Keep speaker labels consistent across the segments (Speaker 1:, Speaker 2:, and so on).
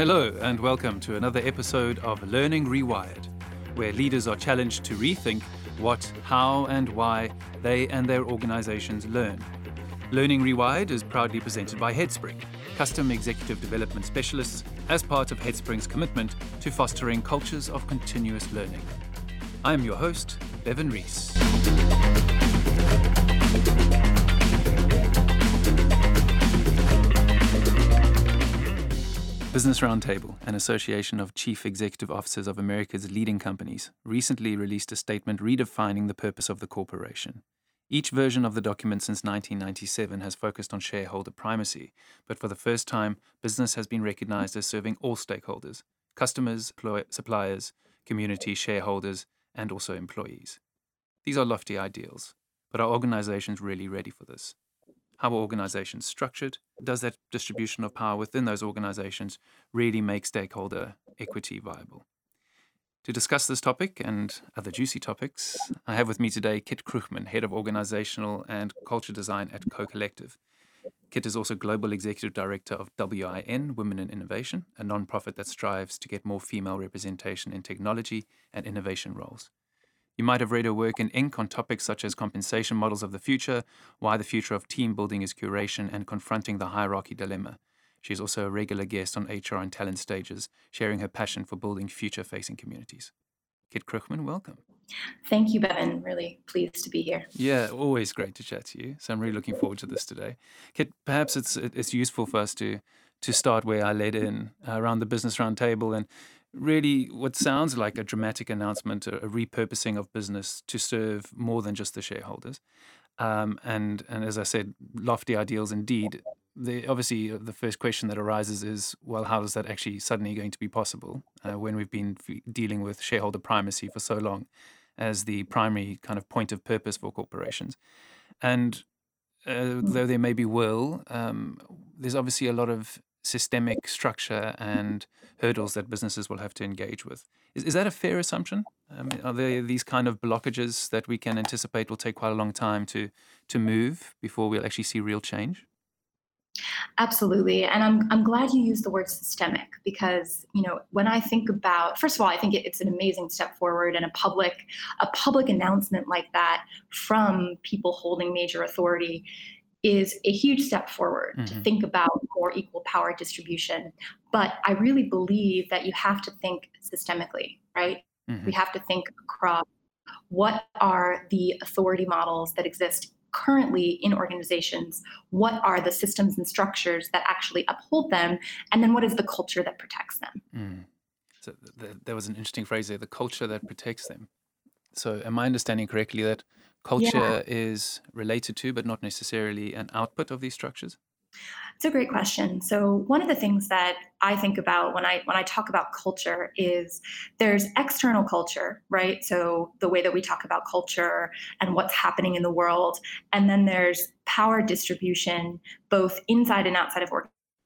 Speaker 1: Hello, and welcome to another episode of Learning Rewired, where leaders are challenged to rethink what, how, and why they and their organizations learn. Learning Rewired is proudly presented by Headspring, custom executive development specialists, as part of Headspring's commitment to fostering cultures of continuous learning. I am your host, Bevan Rees. Business Roundtable, an association of chief executive officers of America's leading companies, recently released a statement redefining the purpose of the corporation. Each version of the document since 1997 has focused on shareholder primacy, but for the first time, business has been recognized as serving all stakeholders customers, suppliers, community, shareholders, and also employees. These are lofty ideals, but are organizations really ready for this? How are organizations structured? Does that distribution of power within those organizations really make stakeholder equity viable? To discuss this topic and other juicy topics, I have with me today Kit Krugman, Head of Organizational and Culture Design at Co Collective. Kit is also Global Executive Director of WIN, Women in Innovation, a nonprofit that strives to get more female representation in technology and innovation roles. You might have read her work in Inc. on topics such as compensation models of the future, why the future of team building is curation, and confronting the hierarchy dilemma. She is also a regular guest on HR and Talent Stages, sharing her passion for building future facing communities. Kit Krugman, welcome.
Speaker 2: Thank you, Bevan. Really pleased to be here.
Speaker 1: Yeah, always great to chat to you. So I'm really looking forward to this today. Kit, perhaps it's it's useful for us to to start where I led in uh, around the business roundtable and really what sounds like a dramatic announcement, a, a repurposing of business to serve more than just the shareholders. Um, and and as I said, lofty ideals indeed. The, obviously, uh, the first question that arises is, well, how is that actually suddenly going to be possible uh, when we've been f- dealing with shareholder primacy for so long as the primary kind of point of purpose for corporations? And uh, though there may be will, um, there's obviously a lot of systemic structure and hurdles that businesses will have to engage with. Is, is that a fair assumption? Um, are there these kind of blockages that we can anticipate will take quite a long time to to move before we'll actually see real change?
Speaker 2: Absolutely. And I'm, I'm glad you used the word systemic because, you know, when I think about, first of all, I think it, it's an amazing step forward and a public, a public announcement like that from people holding major authority is a huge step forward mm-hmm. to think about more equal power distribution. But I really believe that you have to think systemically, right? Mm-hmm. We have to think across what are the authority models that exist currently in organizations? What are the systems and structures that actually uphold them? And then what is the culture that protects them?
Speaker 1: Mm. So th- there was an interesting phrase there the culture that protects them. So, am I understanding correctly that culture yeah. is related to, but not necessarily an output of these structures?
Speaker 2: It's a great question. So one of the things that I think about when I when I talk about culture is there's external culture, right? So the way that we talk about culture and what's happening in the world, and then there's power distribution both inside and outside of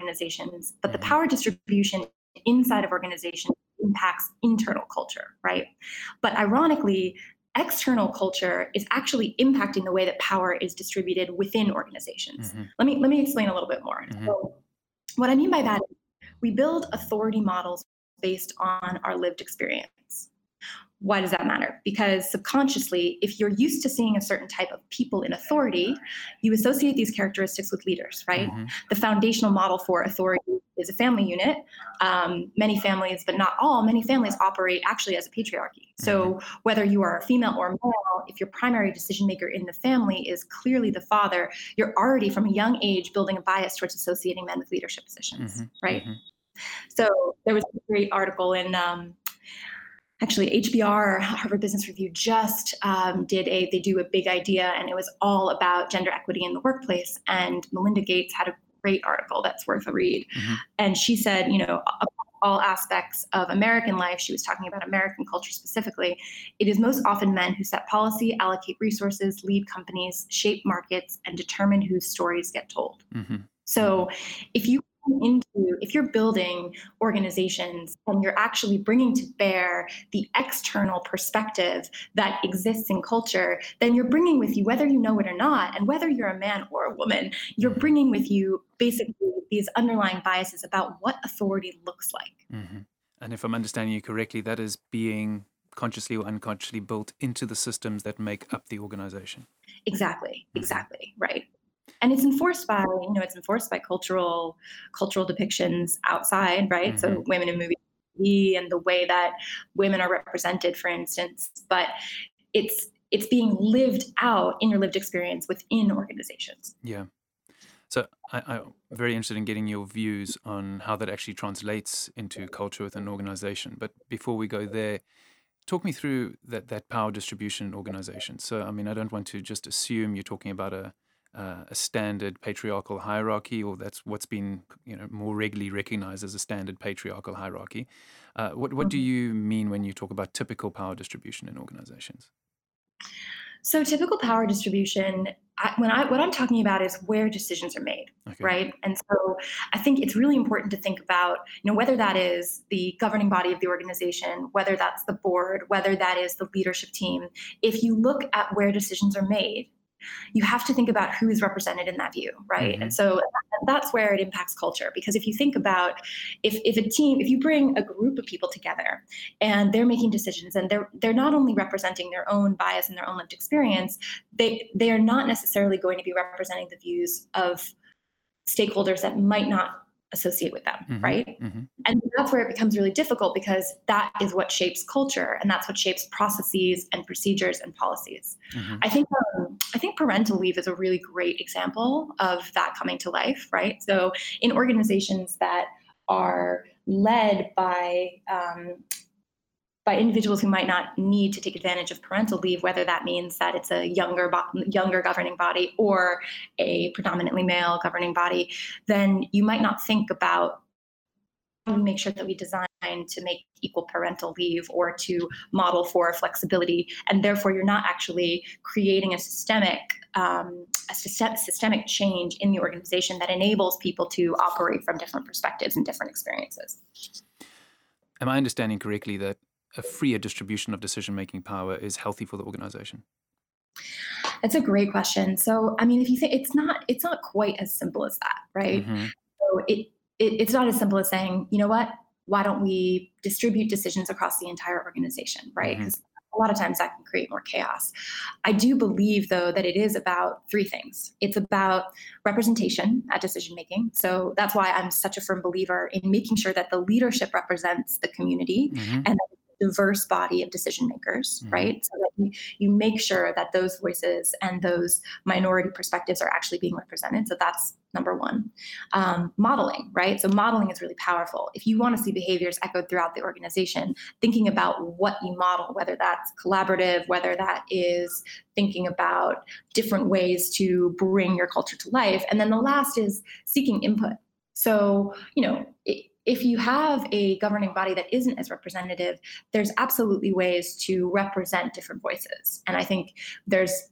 Speaker 2: organizations. But the mm-hmm. power distribution inside of organizations impacts internal culture, right? But ironically, external culture is actually impacting the way that power is distributed within organizations. Mm-hmm. Let me let me explain a little bit more. Mm-hmm. So, what I mean by that is we build authority models based on our lived experience. Why does that matter? Because subconsciously, if you're used to seeing a certain type of people in authority, you associate these characteristics with leaders, right? Mm-hmm. The foundational model for authority is a family unit. Um, many families, but not all, many families operate actually as a patriarchy. So mm-hmm. whether you are a female or male, if your primary decision maker in the family is clearly the father, you're already from a young age building a bias towards associating men with leadership positions, mm-hmm. right? Mm-hmm. So there was a great article in um, actually HBR Harvard Business Review just um, did a they do a big idea and it was all about gender equity in the workplace and Melinda Gates had a great article that's worth a read mm-hmm. and she said you know all aspects of American life she was talking about American culture specifically it is most often men who set policy allocate resources lead companies shape markets and determine whose stories get told mm-hmm. so if you into if you're building organizations and you're actually bringing to bear the external perspective that exists in culture then you're bringing with you whether you know it or not and whether you're a man or a woman you're bringing with you basically these underlying biases about what authority looks like.
Speaker 1: hmm And if I'm understanding you correctly, that is being consciously or unconsciously built into the systems that make up the organization.
Speaker 2: Exactly,
Speaker 1: Mhm.
Speaker 2: exactly, right. And it's enforced by, you know, it's enforced by cultural cultural depictions outside, right? So
Speaker 1: Mhm.
Speaker 2: women in movies and the way that women are represented, for instance, but it's it's being lived out in your lived experience within organizations.
Speaker 1: Yeah. So I, I'm very interested in getting your views on how that actually translates into culture within an organization. But before we go there, talk me through that, that power distribution in organizations. So, I mean, I don't want to just assume you're talking about a, uh, a standard patriarchal hierarchy, or that's what's been you know more regularly recognized as a standard patriarchal hierarchy. Uh, what what do
Speaker 2: Mhm.
Speaker 1: you mean when you talk about typical power distribution in organizations?
Speaker 2: So typical power distribution, I, when I what I'm talking about is where decisions are made,
Speaker 1: Okay.
Speaker 2: right? And so I think it's really important to think about, you know, whether that is the governing body of the organization, whether that's the board, whether that is the leadership team. If you look at where decisions are made, you have to think about who is represented in that view, right?
Speaker 1: hmm
Speaker 2: And so that's where it impacts culture. Because if you think about if, if a team, if you bring a group of people together and they're making decisions and they're they're not only representing their own bias and their own lived experience, they they are not necessarily going to be representing the views of stakeholders that might not associate with them,
Speaker 1: hmm
Speaker 2: right?
Speaker 1: hmm
Speaker 2: And that's where it becomes really difficult because that is what shapes culture and that's what shapes processes and procedures and policies.
Speaker 1: hmm
Speaker 2: I think um, I think parental leave is a really great example of that coming to life, right? So in organizations that are led by um, by individuals who might not need to take advantage of parental leave, whether that means that it's a younger younger governing body or a predominantly male governing body, then you might not think about how we make sure that we design to make equal parental leave or to model for flexibility, and therefore you're not actually creating a systemic um, a syste- systemic change in the organization that enables people to operate from different perspectives and different experiences.
Speaker 1: Am I understanding correctly that a freer distribution of decision making power is healthy for the organization?
Speaker 2: That's a great question. So, I mean, if you think it's not, it's not quite as simple as that, right?
Speaker 1: hmm
Speaker 2: So it, it it's not as simple as saying, you know what, why don't we distribute decisions across the entire organization, right? Because a lot of times that can create more chaos. I do believe, though, that it is about three things. It's about representation at decision making. So that's why I'm such a firm believer in making sure that the leadership represents the community
Speaker 1: hmm
Speaker 2: and a diverse body of decision makers,
Speaker 1: Mhm.
Speaker 2: right? So that you, you make sure that those voices and those minority perspectives are actually being represented. So that's number one. Um, modeling, right? So modeling is really powerful. If you want to see behaviors echoed throughout the organization, thinking about what you model, whether that's collaborative, whether that is thinking about different ways to bring your culture to life. And then the last is seeking input. So, you know, i- if you have a governing body that isn't as representative, there's absolutely ways to represent different voices. And I think there's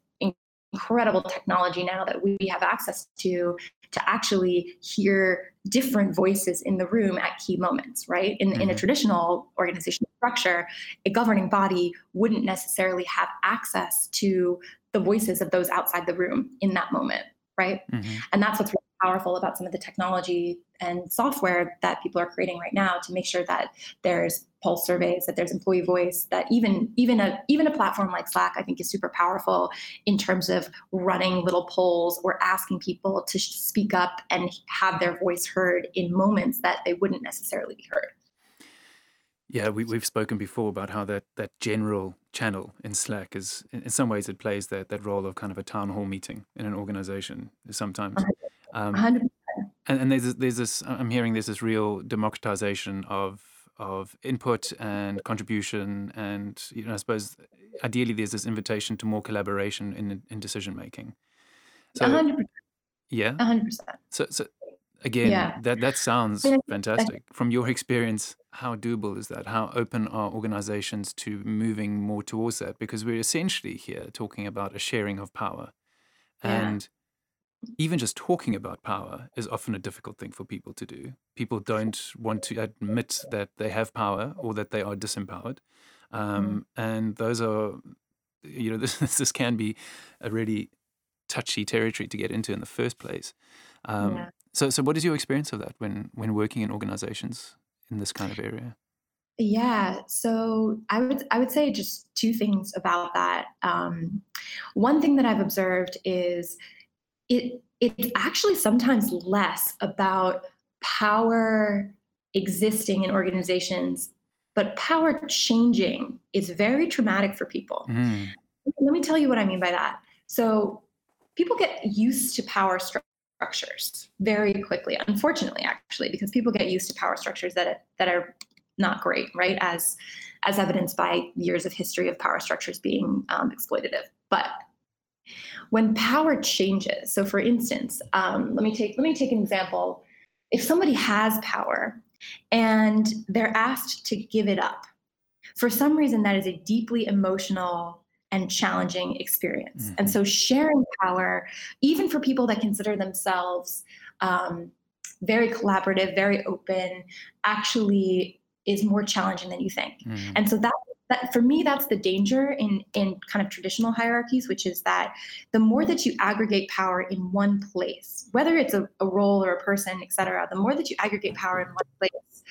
Speaker 2: incredible technology now that we have access to to actually hear different voices in the room at key moments, right? In, in a
Speaker 1: Mhm.
Speaker 2: traditional organizational structure, a governing body wouldn't necessarily have access to the voices of those outside the room in that moment, right?
Speaker 1: hmm
Speaker 2: And that's what's powerful about some of the technology and software that people are creating right now to make sure that there's pulse surveys, that there's employee voice, that even even a even a platform like Slack, I think, is super powerful in terms of running little polls or asking people to speak up and have their voice heard in moments that they wouldn't necessarily be heard.
Speaker 1: Yeah, we, we've spoken before about how that, that general channel in Slack is, in some ways, it plays that, that role of kind of a town hall meeting in an organization sometimes. Uh-huh. Um,
Speaker 2: 100
Speaker 1: and, and there's this, there's this I'm hearing there's this real democratization of of input and contribution, and you know I suppose ideally there's this invitation to more collaboration in in decision making. So
Speaker 2: 100%.
Speaker 1: yeah,
Speaker 2: 100%.
Speaker 1: so so again
Speaker 2: Yeah.
Speaker 1: that that sounds
Speaker 2: I mean, I-
Speaker 1: fantastic. From your experience, how doable is that? How open are organizations to moving more towards that? Because we're essentially here talking about a sharing of power,
Speaker 2: Yeah.
Speaker 1: Even just talking about power is often a difficult thing for people to do. People don't want to admit that they have power or that they are disempowered. Um, and those are, you know, this, this can be a really touchy territory to get into in the first place. Um,
Speaker 2: Yeah.
Speaker 1: So, so what is your experience of that when when working in organizations in this kind of area?
Speaker 2: Yeah, so I would I would say just two things about that. Um, one thing that I've observed is it it's actually sometimes less about power existing in organizations, but power changing is very traumatic for people.
Speaker 1: Mm.
Speaker 2: Let me tell you what I mean by that. So people get used to power structures very quickly unfortunately actually because people get used to power structures that that are not great, right? As as evidenced by years of history of power structures being um, exploitative. But when power changes, so for instance, um, let me take let me take an example. If somebody has power and they're asked to give it up, for some reason that is a deeply emotional and challenging experience. Mm-hmm. And so sharing power, even for people that consider themselves um, very collaborative, very open, actually is more challenging than you think. Mm. And so that that for me that's the danger in in kind of traditional hierarchies which is that the more that you aggregate power in one place whether it's a, a role or a person et cetera the more that you aggregate power in one place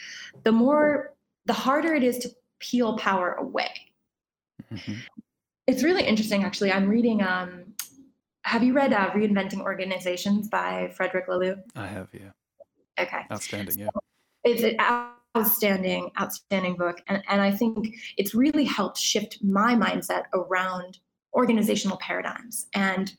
Speaker 2: the more the harder it is to peel power away. Mm-hmm. it's really interesting actually. I'm reading um have you read uh, reinventing organizations by Frederic Laloux
Speaker 1: i have yeah.
Speaker 2: Okay.
Speaker 1: Outstanding yeah.
Speaker 2: It's outstanding, outstanding book. And, and I think it's really helped shift my mindset around organizational paradigms. And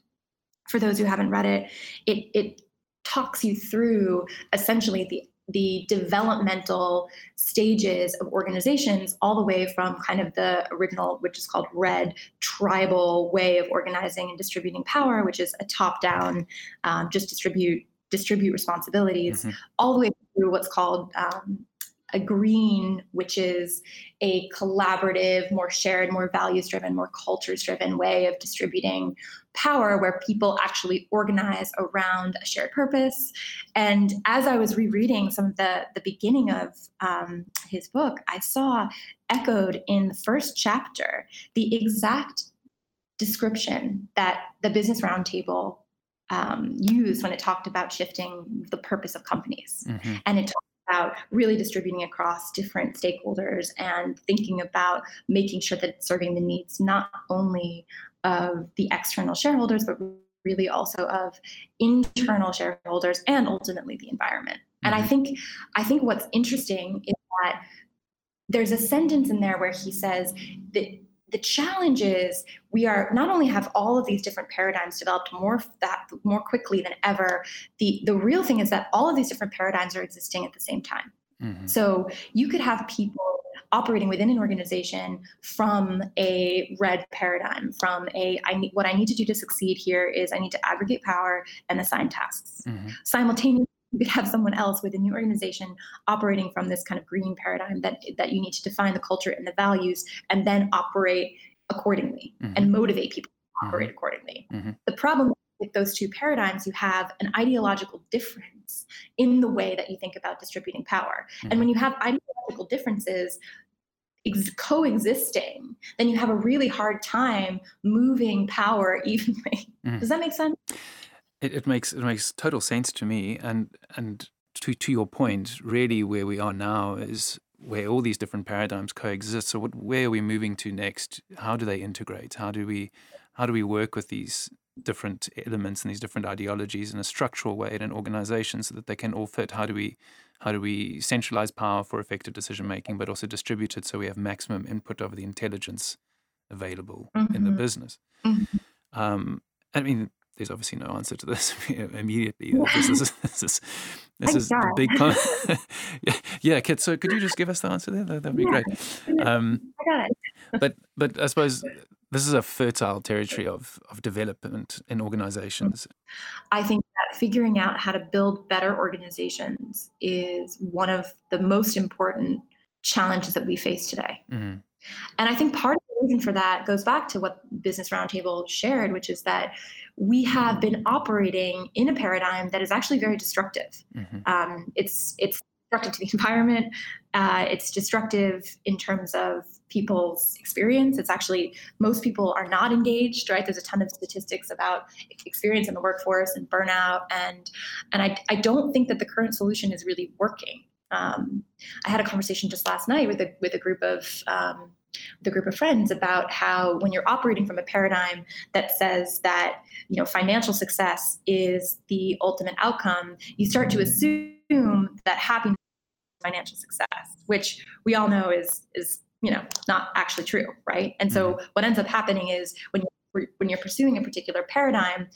Speaker 2: for those who haven't read it, it, it talks you through essentially the the developmental stages of organizations all the way from kind of the original which is called red tribal way of organizing and distributing power which is a top down um, just distribute distribute responsibilities mm-hmm. all the way through what's called um, a green, which is a collaborative, more shared, more values driven, more cultures driven way of distributing power where people actually organize around a shared purpose. And as I was rereading some of the, the beginning of um, his book, I saw echoed in the first chapter the exact description that the Business Roundtable um, used when it talked about shifting the purpose of companies. Mm-hmm. And it talked about really distributing across different stakeholders and thinking about making sure that it's serving the needs not only of the external shareholders, but really also of internal shareholders and ultimately the environment. Mm-hmm. And I mm-hmm. think I think what's interesting is that there's a sentence in there where he says that the challenge is we are not only have all of these different paradigms developed more that more quickly than ever the the real thing is that all of these different paradigms are existing at the same time mm-hmm. so you could have people operating within an organization from a red paradigm from a i need what i need to do to succeed here is i need to aggregate power and assign tasks mm-hmm. simultaneously you could have someone else within the organization operating from this kind of green paradigm that that you need to define the culture and the values and then operate accordingly mm-hmm. and motivate people to operate mm-hmm. accordingly mm-hmm. the problem with those two paradigms you have an ideological difference in the way that you think about distributing power and when mm-hmm. you have ideological differences ex- coexisting then you have a really hard time moving power evenly mm-hmm. does that make sense
Speaker 1: it, it makes it makes total sense to me, and and to to your point, really, where we are now is where all these different paradigms coexist. So, what, where are we moving to next? How do they integrate? How do we how do we work with these different elements and these different ideologies in a structural way in an organization so that they can all fit? How do we how do we centralize power for effective decision making, but also distribute it so we have maximum input over the intelligence available mm-hmm. in the mm-hmm. business? Mm-hmm. Um, I mean, there's obviously no answer to this immediately. This is this is, this is big con- yeah, yeah, Kit. So could you just give us the answer there? That, would be yeah.
Speaker 2: great. Um, I got it.
Speaker 1: but but I suppose this is a fertile territory of of development in organizations.
Speaker 2: I think that figuring out how to build better organizations is one of the most important challenges that we face today. Mm-hmm. And I think part of the reason for that goes back to what Business Roundtable shared, which is that we have been operating in a paradigm that is actually very destructive. Mm-hmm. Um, it's it's destructive to the environment. Uh, it's destructive in terms of people's experience. It's actually most people are not engaged, right? There's a ton of statistics about experience in the workforce and burnout, and and I, I don't think that the current solution is really working. Um, I had a conversation just last night with a with a group of um, a group of friends about how when you're operating from a paradigm that says that you know financial success is the ultimate outcome, you start to assume that happiness financial success, which we all know is is you know not actually true, right? And so mm-hmm. what ends up happening is when you're, when you're pursuing a particular paradigm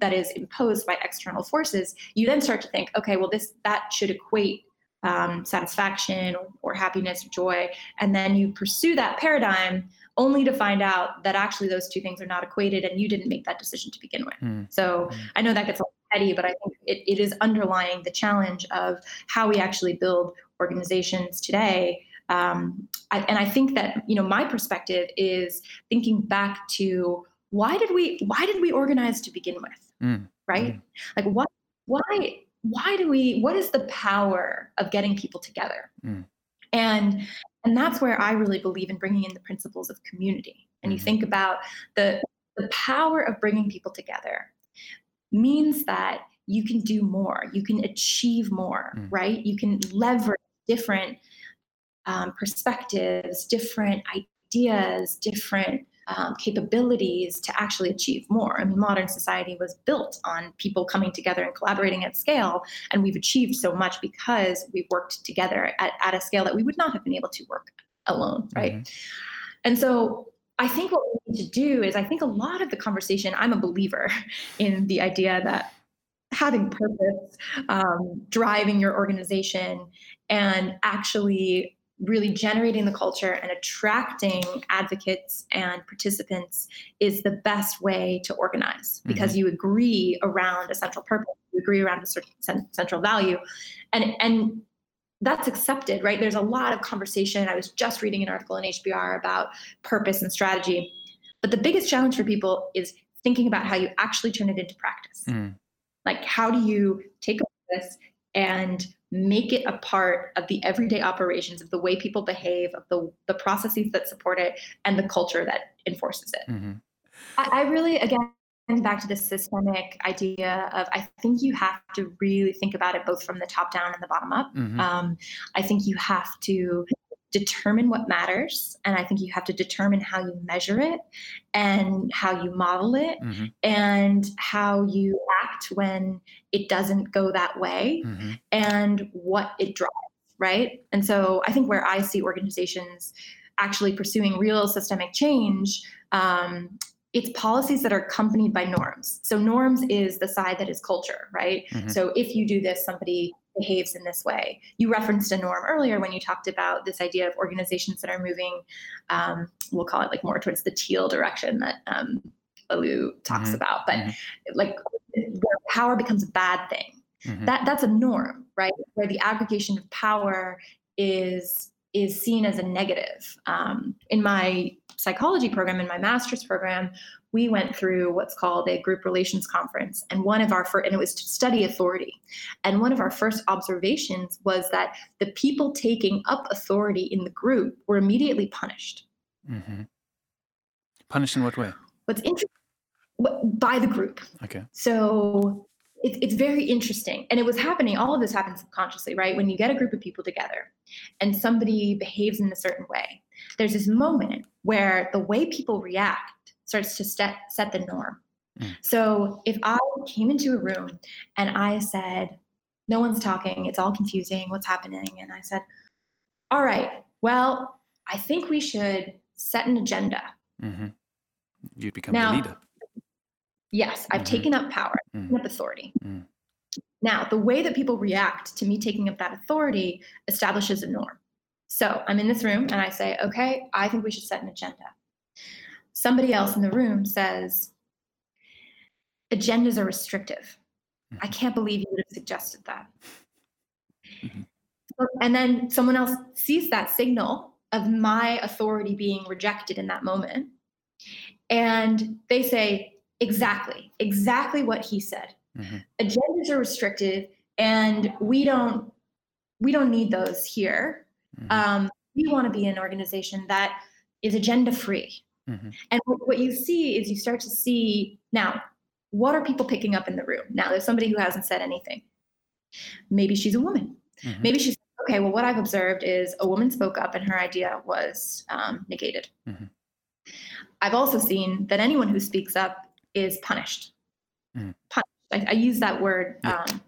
Speaker 2: that is imposed by external forces, you then start to think, okay, well this that should equate um, satisfaction or, or happiness or joy, and then you pursue that paradigm only to find out that actually those two things are not equated and you didn't make that decision to begin with. Mm. So mm. I know that gets a little petty, but I think it, it is underlying the challenge of how we actually build organizations today. Um, I, and I think that you know my perspective is thinking back to why did we why did we organize to begin with, mm. right? Mm. Like what why why do we what is the power of getting people together? Mm. And and that's where I really believe in bringing in the principles of community. And you mm-hmm. think about the the power of bringing people together means that you can do more, you can achieve more, mm. right? You can leverage different um, perspectives, different ideas, different um, capabilities to actually achieve more. I mean, modern society was built on people coming together and collaborating at scale, and we've achieved so much because we've worked together at, at a scale that we would not have been able to work alone, right? Mm-hmm. And so I think what we need to do is, I think a lot of the conversation, I'm a believer in the idea that having purpose, um, driving your organization, and actually really generating the culture and attracting advocates and participants is the best way to organize. Because mm-hmm. you agree around a central purpose you agree around a certain central value and and that's accepted right? There's a lot of conversation. I was just reading an article in hbr about purpose and strategy. But the biggest challenge for people is thinking about how you actually turn it into practice. Mm. like how do you take this and make it a part of the everyday operations of the way people behave, of the, the processes that support it, and the culture that enforces it. Mm-hmm. I, I really, again, back to the systemic idea of I think you have to really think about it both from the top down and the bottom up. Mm-hmm. Um, I think you have to determine what matters and i think you have to determine how you measure it and how you model it mm-hmm. and how you act when it doesn't go that way mm-hmm. and what it drives right and so i think where i see organizations actually pursuing real systemic change um, it's policies that are accompanied by norms. So norms is the side that is culture, right? Mm-hmm. So if you do this, somebody behaves in this way. You referenced a norm earlier when you talked about this idea of organizations that are moving, um, we'll call it like more towards the teal direction that um, Laloux talks mm-hmm. about, but mm-hmm. like where power becomes a bad thing. Mm-hmm. That that's a norm, right? Where the aggregation of power is is seen as a negative. Um, in my psychology program, in my master's program, we went through what's called a group relations conference and one of our first and it was to study authority. And one of our first observations was that the people taking up authority in the group were immediately punished.
Speaker 1: Mm-hmm. punished in what way?
Speaker 2: What's interesting by the group.
Speaker 1: Okay.
Speaker 2: So it, it's very interesting. And it was happening all of this happens subconsciously right? When you get a group of people together and somebody behaves in a certain way there's this moment where the way people react starts to set, set the norm. Mm. So if I came into a room and I said, no one's talking, it's all confusing, what's happening? And I said, all right, well, I think we should set an agenda.
Speaker 1: Mm-hmm. You'd become now, the leader.
Speaker 2: Yes, I've mm-hmm. taken up power, mm. taken up authority. Mm. Now, the way that people react to me taking up that authority establishes a norm. So I'm in this room and I say, okay, I think we should set an agenda somebody else in the room says, agendas are restrictive. I mm-hmm. can't believe you would have suggested that. Mm-hmm. And then someone else sees that signal of my authority being rejected in that moment. And they say, exactly, exactly what he said. Mm-hmm. Agendas are restrictive, and we don't we don't need those here. Mm-hmm. Um, we want to be an organization that is agenda free. Mm-hmm. And what you see is you start to see now, what are people picking up in the room? Now, there's somebody who hasn't said anything. Maybe she's a woman. Mm-hmm. Maybe she's okay. Well, what I've observed is a woman spoke up and her idea was um, negated. Mm-hmm. I've also seen that anyone who speaks up is punished. Mm. Punished. I, I, use that word yeah. um,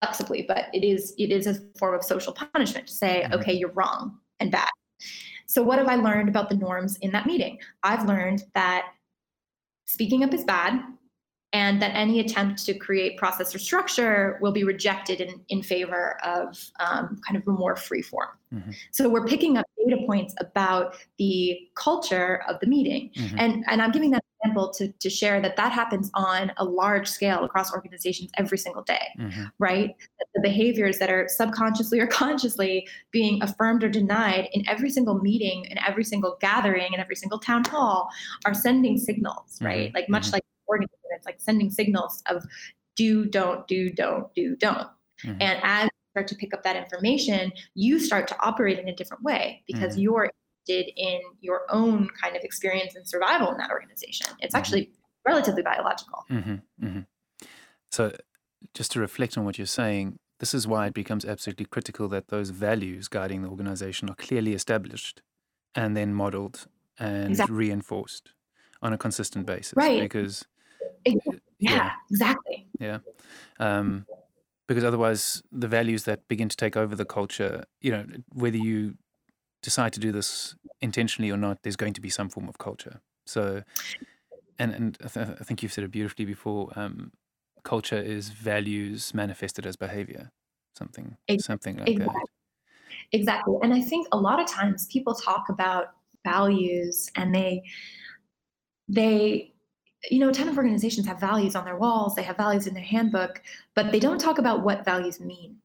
Speaker 2: flexibly, but it is it is a form of social punishment to say, mm-hmm. okay, you're wrong and bad. So, what have I learned about the norms in that meeting? I've learned that speaking up is bad and that any attempt to create process or structure will be rejected in, in favor of um, kind of a more free form. Mm-hmm. So we're picking up data points about the culture of the meeting. Mm-hmm. And, and I'm giving that example to, to share that that happens on a large scale across organizations every single day, mm-hmm. right? The behaviors that are subconsciously or consciously being affirmed or denied in every single meeting, in every single gathering, in every single town hall are sending signals, right? Mm-hmm. Like much mm-hmm. like organism, it's like sending signals of do, don't, do, don't, do, don't. Mm-hmm. And as you start to pick up that information, you start to operate in a different way because mm-hmm. you're interested in your own kind of experience and survival in that organization. It's mm-hmm. actually relatively biological.
Speaker 1: Mm-hmm. mm-hmm. So, just to reflect on what you're saying, this is why it becomes absolutely critical that those values guiding the organization are clearly established and then modeled and exactly. reinforced on a consistent basis.
Speaker 2: Right.
Speaker 1: Because,
Speaker 2: yeah, yeah, exactly.
Speaker 1: Yeah. Um, because otherwise the values that begin to take over the culture you know whether you decide to do this intentionally or not there's going to be some form of culture so and and I, th- I think you've said it beautifully before um, culture is values manifested as behavior something exactly. something like
Speaker 2: exactly.
Speaker 1: that
Speaker 2: exactly and i think a lot of times people talk about values and they they you know, a ton of organizations have values on their walls, they have values in their handbook, but they don't talk about what values mean.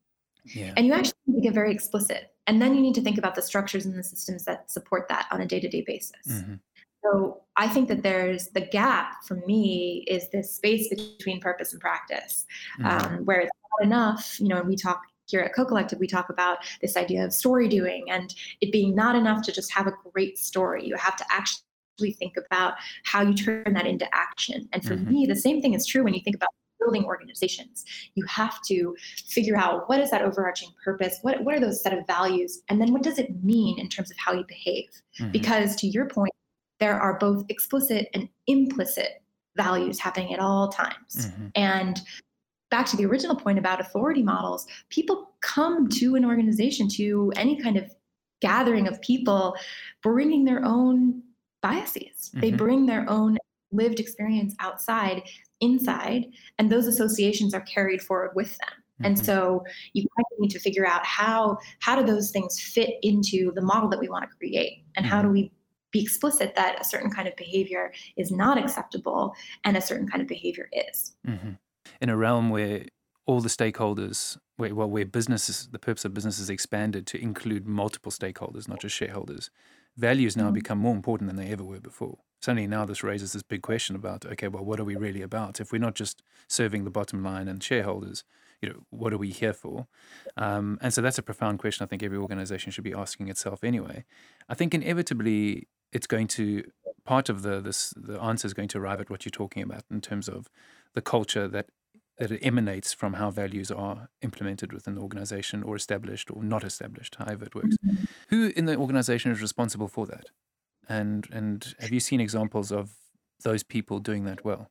Speaker 2: Yeah. And you actually need to get very explicit. And then you need to think about the structures and the systems that support that on a day to day basis. Mm-hmm. So I think that there's the gap for me is this space between purpose and practice, mm-hmm. um, where it's not enough, you know, and we talk here at Co-Collective, we talk about this idea of story doing and it being not enough to just have a great story. You have to actually think about how you turn that into action. And for mm-hmm. me, the same thing is true when you think about building organizations. You have to figure out what is that overarching purpose? What, what are those set of values? And then what does it mean in terms of how you behave? Mm-hmm. Because to your point, there are both explicit and implicit values happening at all times. Mm-hmm. And back to the original point about authority models, people come to an organization, to any kind of gathering of people, bringing their own biases. Mm-hmm. They bring their own lived experience outside, inside, and those associations are carried forward with them. Mm-hmm. And so you kind of need to figure out how how do those things fit into the model that we want to create, and mm-hmm. how do mm-hmm. we be explicit that a certain kind of behavior is not acceptable and a certain kind of behavior is.
Speaker 1: Mm-hmm. In a realm where all the stakeholders, where, well, where businesses, the purpose of business is expanded to include multiple stakeholders, not just shareholders, values now mm-hmm. become more important than they ever were before. Suddenly now this raises this big question about okay, well, what are we really about? If we're not just serving the bottom line and shareholders, you know, what are we here for? Um, and so that's a profound question. I think every organization should be asking itself anyway. I think inevitably it's going to part of the this the answer is going to arrive at what you're talking about in terms of the culture that that it emanates from how values are implemented within the organization or established or not established, however it works. Mm-hmm. Who in the organization is responsible for that? And and have you seen examples of those people doing that well?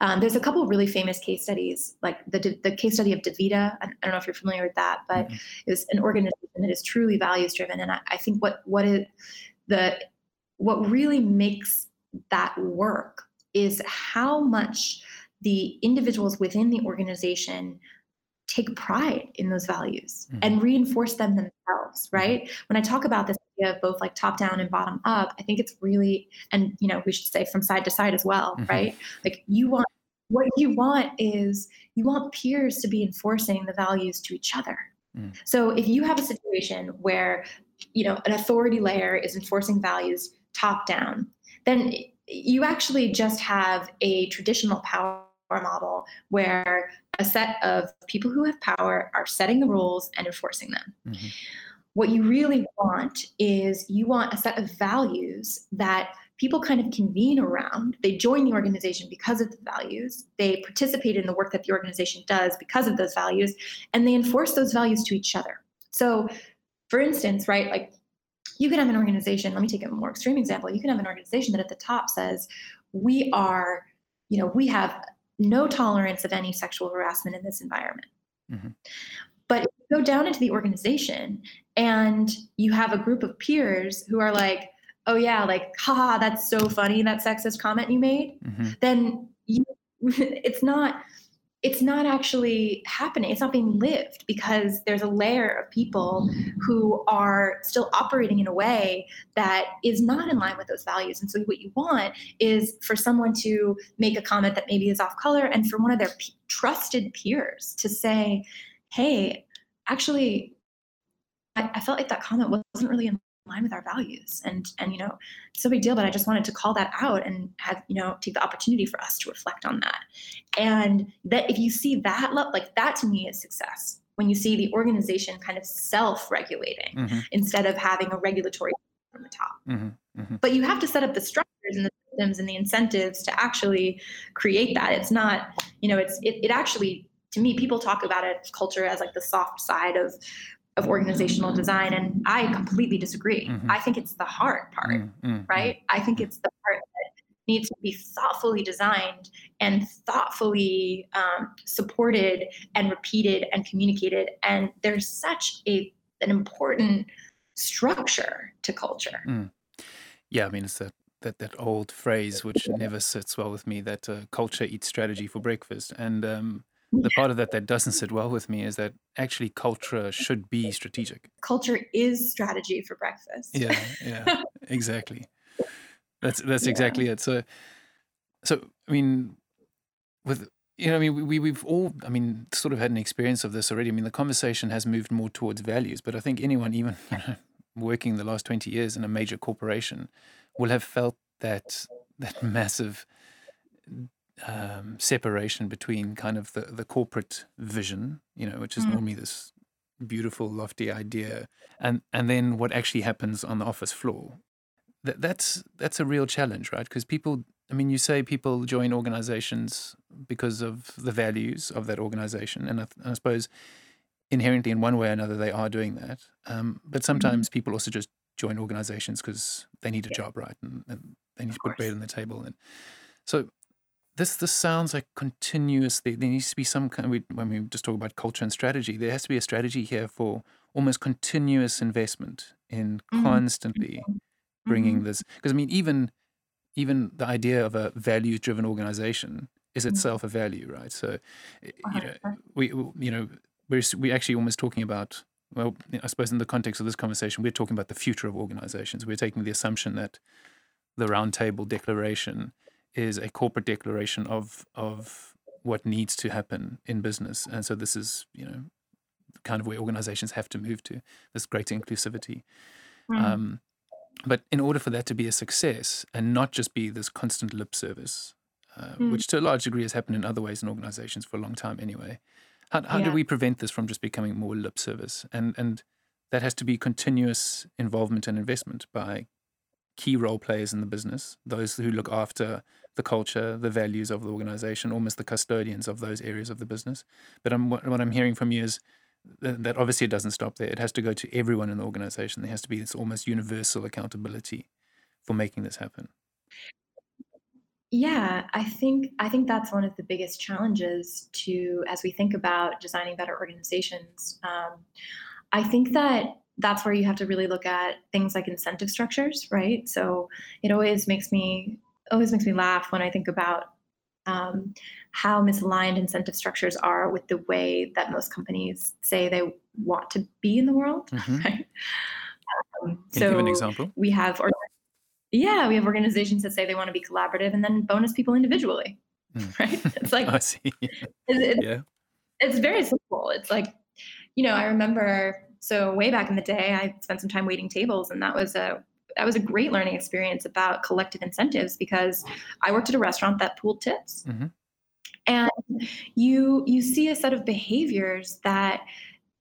Speaker 2: Um, there's a couple of really famous case studies, like the the case study of DaVita. I don't know if you're familiar with that, but mm-hmm. it was an organization that is truly values driven. And I, I think what what it the what really makes that work is how much the individuals within the organization take pride in those values mm-hmm. and reinforce them themselves mm-hmm. right when i talk about this idea of both like top down and bottom up i think it's really and you know we should say from side to side as well mm-hmm. right like you want what you want is you want peers to be enforcing the values to each other mm. so if you have a situation where you know an authority layer is enforcing values top down then you actually just have a traditional power model where a set of people who have power are setting the rules and enforcing them.
Speaker 1: Mhm.
Speaker 2: What you really want is you want a set of values that people kind of convene around. They join the organization because of the values. They participate in the work that the organization does because of those values, and they enforce those values to each other. So, for instance, right, like you can have an organization, let me take a more extreme example. You can have an organization that at the top says, we are, you know, we have no tolerance of any sexual harassment in this environment.
Speaker 1: Mhm.
Speaker 2: But if you go down into the organization and you have a group of peers who are like, oh yeah, like, haha, that's so funny, that sexist comment you made,
Speaker 1: Mhm.
Speaker 2: then you, it's not it's not actually happening. It's not being lived because there's a layer of people who are still operating in a way that is not in line with those values. And so what you want is for someone to make a comment that maybe is off color and for one of their p- trusted peers to say hey actually I, I felt like that comment wasn't really in line with our values and and you know it's no big deal but i just wanted to call that out and have you know take the opportunity for us to reflect on that and that if you see that lo- like that to me is success when you see the organization kind of self-regulating
Speaker 1: Mhm.
Speaker 2: instead of having a regulatory from the top
Speaker 1: Mhm. Mhm.
Speaker 2: but you have to set up the structures and the systems and the incentives to actually create that it's not you know it's it, it actually to me people talk about it culture as like the soft side of of organizational design and i completely disagree
Speaker 1: Mhm.
Speaker 2: i think it's the hard part
Speaker 1: Mm, mm, mm.
Speaker 2: right i think it's the part that needs to be thoughtfully designed and thoughtfully um, supported and repeated and communicated and there's such a an important structure to culture
Speaker 1: Yeah, I mean, it's that, that, that old phrase which never sits well with me that uh, culture eats strategy for breakfast. And um, the part of that that doesn't sit well with me is that actually culture should be strategic.
Speaker 2: culture is strategy for breakfast
Speaker 1: Yeah, yeah, exactly. That's that's
Speaker 2: Yeah.
Speaker 1: exactly it. So, so I mean, with you know, I mean, we- we we've all, I mean, sort of had an experience of this already. I mean, the conversation has moved more towards values, but I think anyone, even you know, working the last twenty years in a major corporation, will have felt that that massive um, separation between kind of the the corporate vision, you know, which is
Speaker 2: Mm.
Speaker 1: normally this beautiful, lofty idea, and and then what actually happens on the office floor. That that's that's a real challenge, right? Because people, I mean, you say people join organizations because of the values of that organization, and I, th- I suppose inherently, in one way or another, they are doing that. Um, but sometimes people also just join organizations because they need a job, right, and, and they need to put bread on the table, and so this this sounds like continuously there needs to be some kind we, when we just talk about culture and strategy there has to be a strategy here for almost continuous investment in
Speaker 2: Mhm.
Speaker 1: constantly bringing
Speaker 2: Mhm.
Speaker 1: this because i mean even even the idea of a value driven organization is
Speaker 2: Mhm.
Speaker 1: itself a value right so you know we you know we're we actually almost talking about well i suppose in the context of this conversation we're talking about the future of organizations we're taking the assumption that the roundtable declaration is a corporate declaration of of what needs to happen in business and so this is you know kind of where organizations have to move to this greater inclusivity
Speaker 2: Mm.
Speaker 1: um, but in order for that to be a success and not just be this constant lip service, uh,
Speaker 2: Mm.
Speaker 1: which to a large degree has happened in other ways in organizations for a long time anyway, how, how do we prevent this from just becoming more lip service? And, and that has to be continuous involvement and investment by key role players in the business, those who look after the culture, the values of the organization, almost the custodians of those areas of the business. But I'm, what, I'm hearing from you is that, that obviously it doesn't stop there. It has to go to everyone in the organization. There has to be this almost universal accountability for making this happen.
Speaker 2: Yeah, I think I think that's one of the biggest challenges to as we think about designing better organizations. Um, I think that that's where you have to really look at things like incentive structures, right? So it always makes me always makes me laugh when I think about um, how misaligned incentive structures are with the way that most companies say they want to be in the world.
Speaker 1: Mhm.
Speaker 2: Right? Um,
Speaker 1: Can you give an example?
Speaker 2: we have or yeah we have organizations that say they want to be collaborative and then bonus people individually
Speaker 1: Mm.
Speaker 2: right it's like
Speaker 1: I see.
Speaker 2: it's, it's,
Speaker 1: Yeah.
Speaker 2: it's very simple it's like you know i remember so way back in the day i spent some time waiting tables and that was a that was a great learning experience about collective incentives because i worked at a restaurant that pooled tips
Speaker 1: Mhm.
Speaker 2: and you you see a set of behaviors that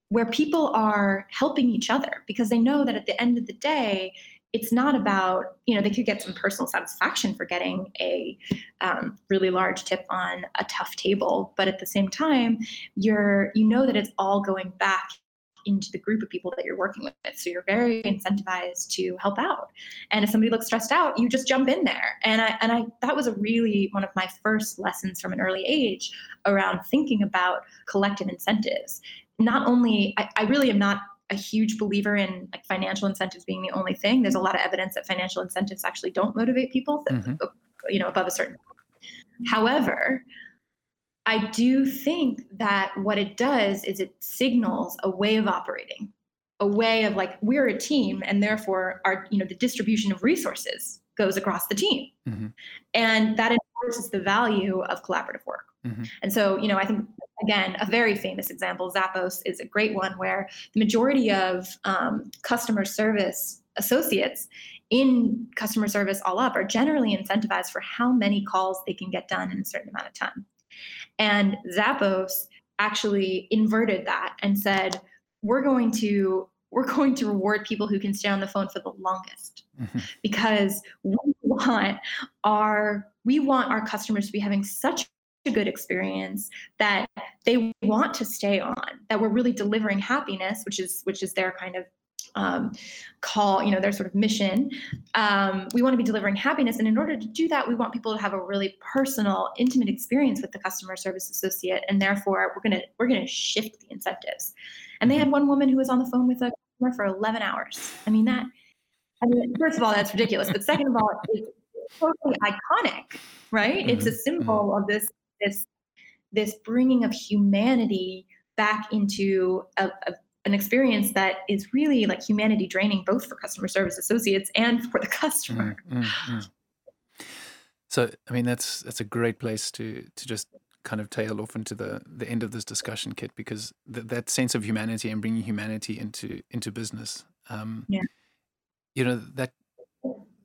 Speaker 2: where people are helping each other because they know that at the end of the day it's not about you know they could get some personal satisfaction for getting a um, really large tip on a tough table but at the same time you're you know that it's all going back into the group of people that you're working with so you're very incentivized to help out and if somebody looks stressed out you just jump in there and i and i that was a really one of my first lessons from an early age around thinking about collective incentives not only I, I really am not a huge believer in like financial incentives being the only thing. There's a lot of evidence that financial incentives actually don't motivate people, that, mm-hmm. you know, above a certain. However, I do think that what it does is it signals a way of operating, a way of like we're a team, and therefore our you know the distribution of resources goes across the team, mm-hmm. and that enforces the value of collaborative work. Mm-hmm. And so, you know, I think again, a very famous example, Zappos is a great one where the majority of um, customer service associates in customer service all up are generally incentivized for how many calls they can get done in a certain amount of time. And Zappos actually inverted that and said, we're going to we're going to reward people who can stay on the phone for the longest mm-hmm. because we want our we want our customers to be having such a good experience that they want to stay on that we're really delivering happiness which is which is their kind of um, call you know their sort of mission um, we want to be delivering happiness and in order to do that we want people to have a really personal intimate experience with the customer service associate and therefore we're going to we're going to shift the incentives and they had one woman who was on the phone with a customer for 11 hours i mean that I mean, first of all, that's ridiculous. But second of all, it's totally iconic, right? Mm-hmm. It's a symbol mm-hmm. of this this this bringing of humanity back into a, a, an experience that is really like humanity draining both for customer service associates and for the customer. Mm, mm, mm.
Speaker 1: So, I mean, that's that's a great place to to just kind of tail off into the the end of this discussion, Kit, because th- that sense of humanity and bringing humanity into into business, um, yeah. you know, that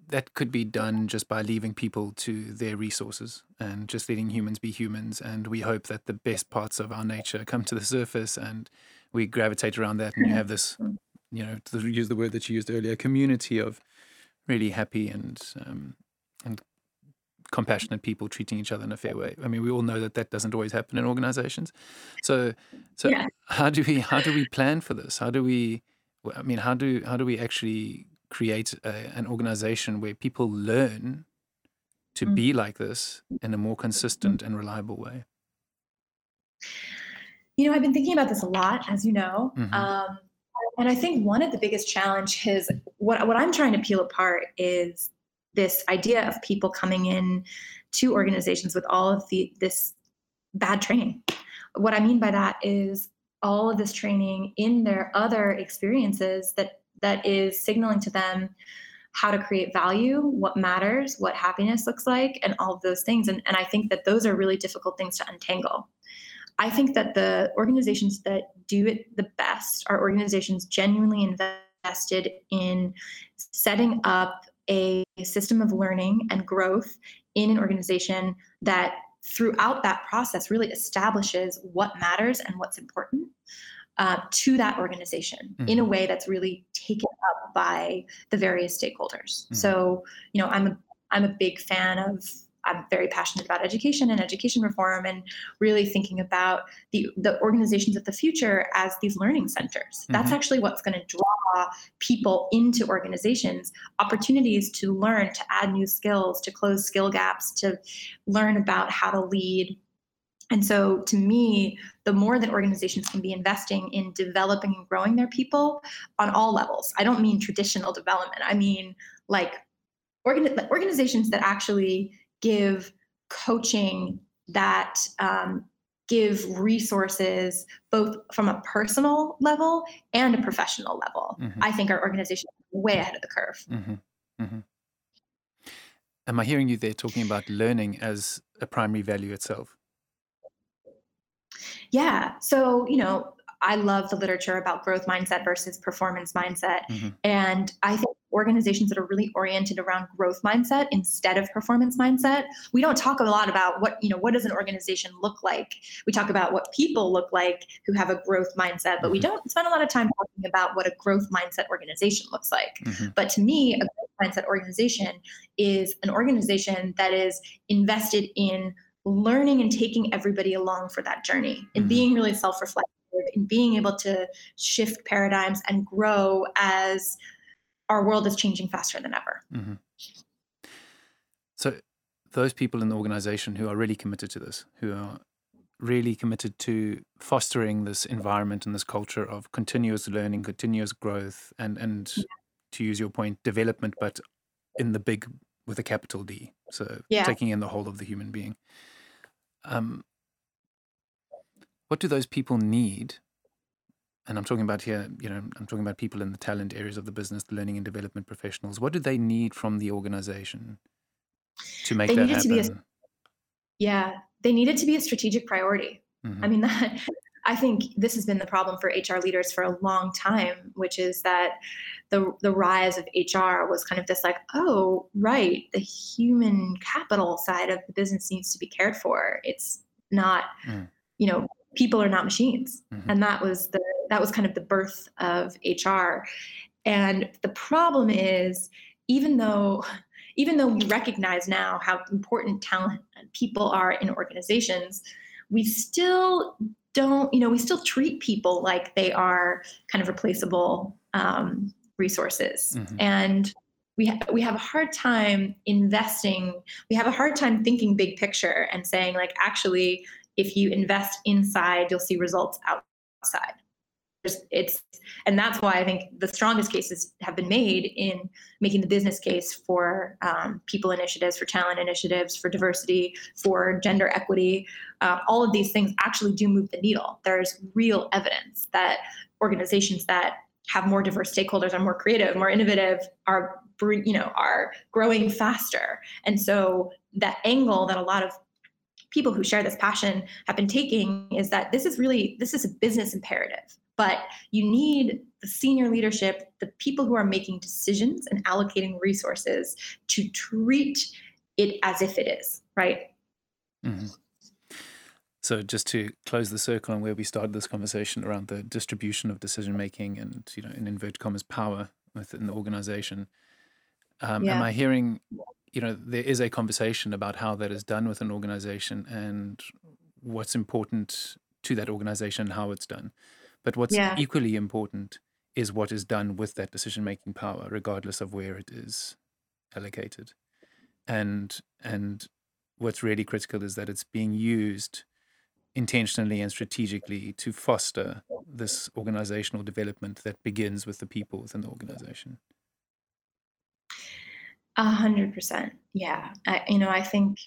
Speaker 1: that could be done just by leaving people to their resources and just letting humans be humans. And we hope that the best parts of our nature come to the surface and we gravitate around that. And you have this, you know, to use the word that you used earlier, community of really happy and um, and compassionate people treating each other in a fair way. I mean, we all know that that doesn't always happen in organizations. So, so yeah. how do we how do we plan for this? How do we? I mean, how do how do we actually create a, an organization where people learn to mm. be like this in a more consistent and reliable way?
Speaker 2: You know, I've been thinking about this a lot, as you know. Mm-hmm. Um, and I think one of the biggest challenges, what, what I'm trying to peel apart is this idea of people coming in to organizations with all of the this bad training. What I mean by that is all of this training in their other experiences that that is signaling to them how to create value, what matters, what happiness looks like, and all of those things. And, and I think that those are really difficult things to untangle. I think that the organizations that do it the best are organizations genuinely invested in setting up a system of learning and growth in an organization that throughout that process really establishes what matters and what's important uh, to that organization mm-hmm. in a mm-hmm. way that's really taken up by the various stakeholders. Mm-hmm. So, you know, I'm a I'm a big fan of I'm very passionate about education and education reform and really thinking about the, the organizations of the future as these learning centers. Mm-hmm. That's actually what's going to draw people into organizations, opportunities to learn, to add new skills, to close skill gaps, to learn about how to lead and so, to me, the more that organizations can be investing in developing and growing their people on all levels, I don't mean traditional development, I mean like organ- organizations that actually give coaching, that um, give resources both from a personal level and a professional level. Mm-hmm. I think our organization is way ahead of the curve. Mm-hmm. Mm-hmm.
Speaker 1: Am I hearing you there talking about learning as a primary value itself?
Speaker 2: Yeah. So, you know, I love the literature about growth mindset versus performance mindset. Mm-hmm. And I think organizations that are really oriented around growth mindset instead of performance mindset we don't talk a lot about what you know what does an organization look like we talk about what people look like who have a growth mindset but we mm-hmm. don't spend a lot of time talking about what a growth mindset organization looks like mm-hmm. but to me a growth mindset organization is an organization that is invested in learning and taking everybody along for that journey and mm-hmm. being really self-reflective and being able to shift paradigms and grow as our world is changing faster than ever. Mm-hmm.
Speaker 1: So, those people in the organization who are really committed to this, who are really committed to fostering this environment and this culture of continuous learning, continuous growth, and and yeah. to use your point, development, but in the big with a capital D. So yeah. taking in the whole of the human being. Um, what do those people need and I'm talking about here, you know, I'm talking about people in the talent areas of the business, the learning and development professionals. What do they need from the organization to make they that happen? A,
Speaker 2: yeah, they need it to be a strategic priority. Mm-hmm. I mean, that I think this has been the problem for HR leaders for a long time, which is that the the rise of HR was kind of this like, oh, right, the human capital side of the business needs to be cared for. It's not, mm. you know, people are not machines, mm-hmm. and that was the that was kind of the birth of HR. And the problem is, even though even though we recognize now how important talent people are in organizations, we still don't, you know, we still treat people like they are kind of replaceable um, resources. Mm-hmm. And we, ha- we have a hard time investing, we have a hard time thinking big picture and saying, like, actually, if you invest inside, you'll see results outside it's and that's why I think the strongest cases have been made in making the business case for um, people initiatives, for talent initiatives, for diversity, for gender equity. Uh, all of these things actually do move the needle. There's real evidence that organizations that have more diverse stakeholders are more creative, more innovative, are you know are growing faster. And so that angle that a lot of people who share this passion have been taking is that this is really this is a business imperative but you need the senior leadership, the people who are making decisions and allocating resources to treat it as if it is, right? Mm-hmm.
Speaker 1: So just to close the circle on where we started this conversation around the distribution of decision making and you know in inverted commas power within the organization, um, yeah. am I hearing you know there is a conversation about how that is done with an organization and what's important to that organization and how it's done. But what's yeah. equally important is what is done with that decision making power, regardless of where it is allocated. And and what's really critical is that it's being used intentionally and strategically to foster this organizational development that begins with the people within the organization.
Speaker 2: A hundred percent. Yeah. I, you know, I think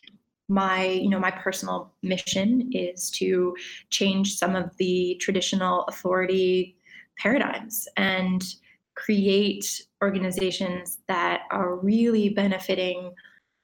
Speaker 2: my you know my personal mission is to change some of the traditional authority paradigms and create organizations that are really benefiting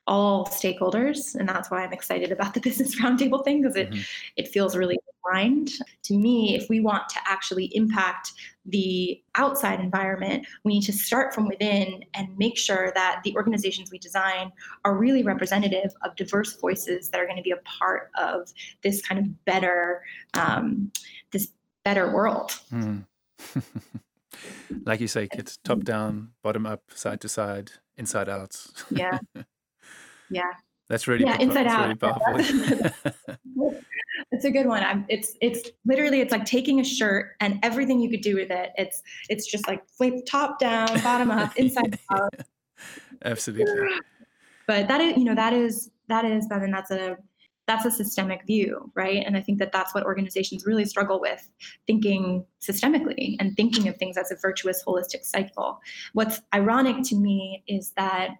Speaker 2: all stakeholders and that's why i'm excited about the business roundtable thing because it mm-hmm. it feels really aligned to me if we want to actually impact the outside environment we need to start from within and make sure that the organizations we design are really representative of diverse voices that are going to be a part of this kind of better um, this better world mm.
Speaker 1: like you say it's top down bottom up side to side inside out
Speaker 2: yeah yeah.
Speaker 1: That's really
Speaker 2: yeah, inside out. Really it's a good one. I'm, it's it's literally it's like taking a shirt and everything you could do with it. It's it's just like flip top down, bottom up, inside out.
Speaker 1: Absolutely.
Speaker 2: But that is you know that is that is I mean that's a that's a systemic view, right? And I think that that's what organizations really struggle with thinking systemically and thinking of things as a virtuous, holistic cycle. What's ironic to me is that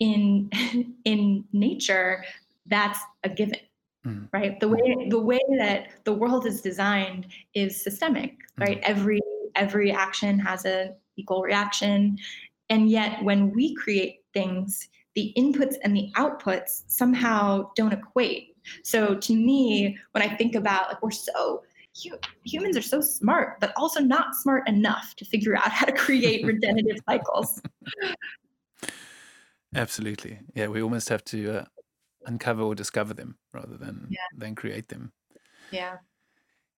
Speaker 2: in in nature that's a given mm. right the way the way that the world is designed is systemic mm. right every every action has a equal reaction and yet when we create things the inputs and the outputs somehow don't equate so to me when i think about like we're so humans are so smart, but also not smart enough to figure out how to create regenerative cycles.
Speaker 1: Absolutely. Yeah, we almost have to uh, uncover or discover them rather than
Speaker 2: Yeah.
Speaker 1: than create them.
Speaker 2: Yeah.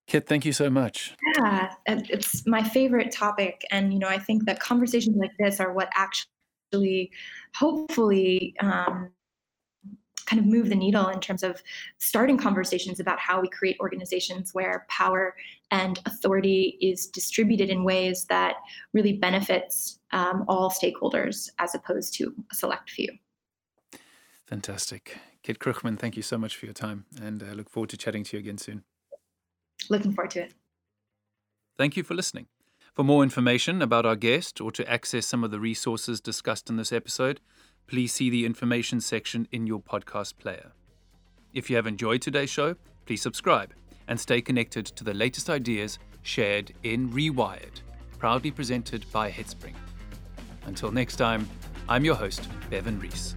Speaker 1: Kit, thank you so much.
Speaker 2: Yeah, it's my favorite topic, and you know, I think that conversations like this are what actually, hopefully, um, kind of move the needle in terms of starting conversations about how we create organizations where power and authority is distributed in ways that really benefits um, all stakeholders as opposed to a select few.
Speaker 1: Fantastic. Kit Krugman, thank you so much for your time and I look forward to chatting to you again soon.
Speaker 2: Looking forward to it.
Speaker 1: Thank you for listening. For more information about our guest or to access some of the resources discussed in this episode, please see the information section in your podcast player. If you have enjoyed today's show, please subscribe and stay connected to the latest ideas shared in Rewired, proudly presented by Headspring. Until next time, I'm your host, Bevan Reese.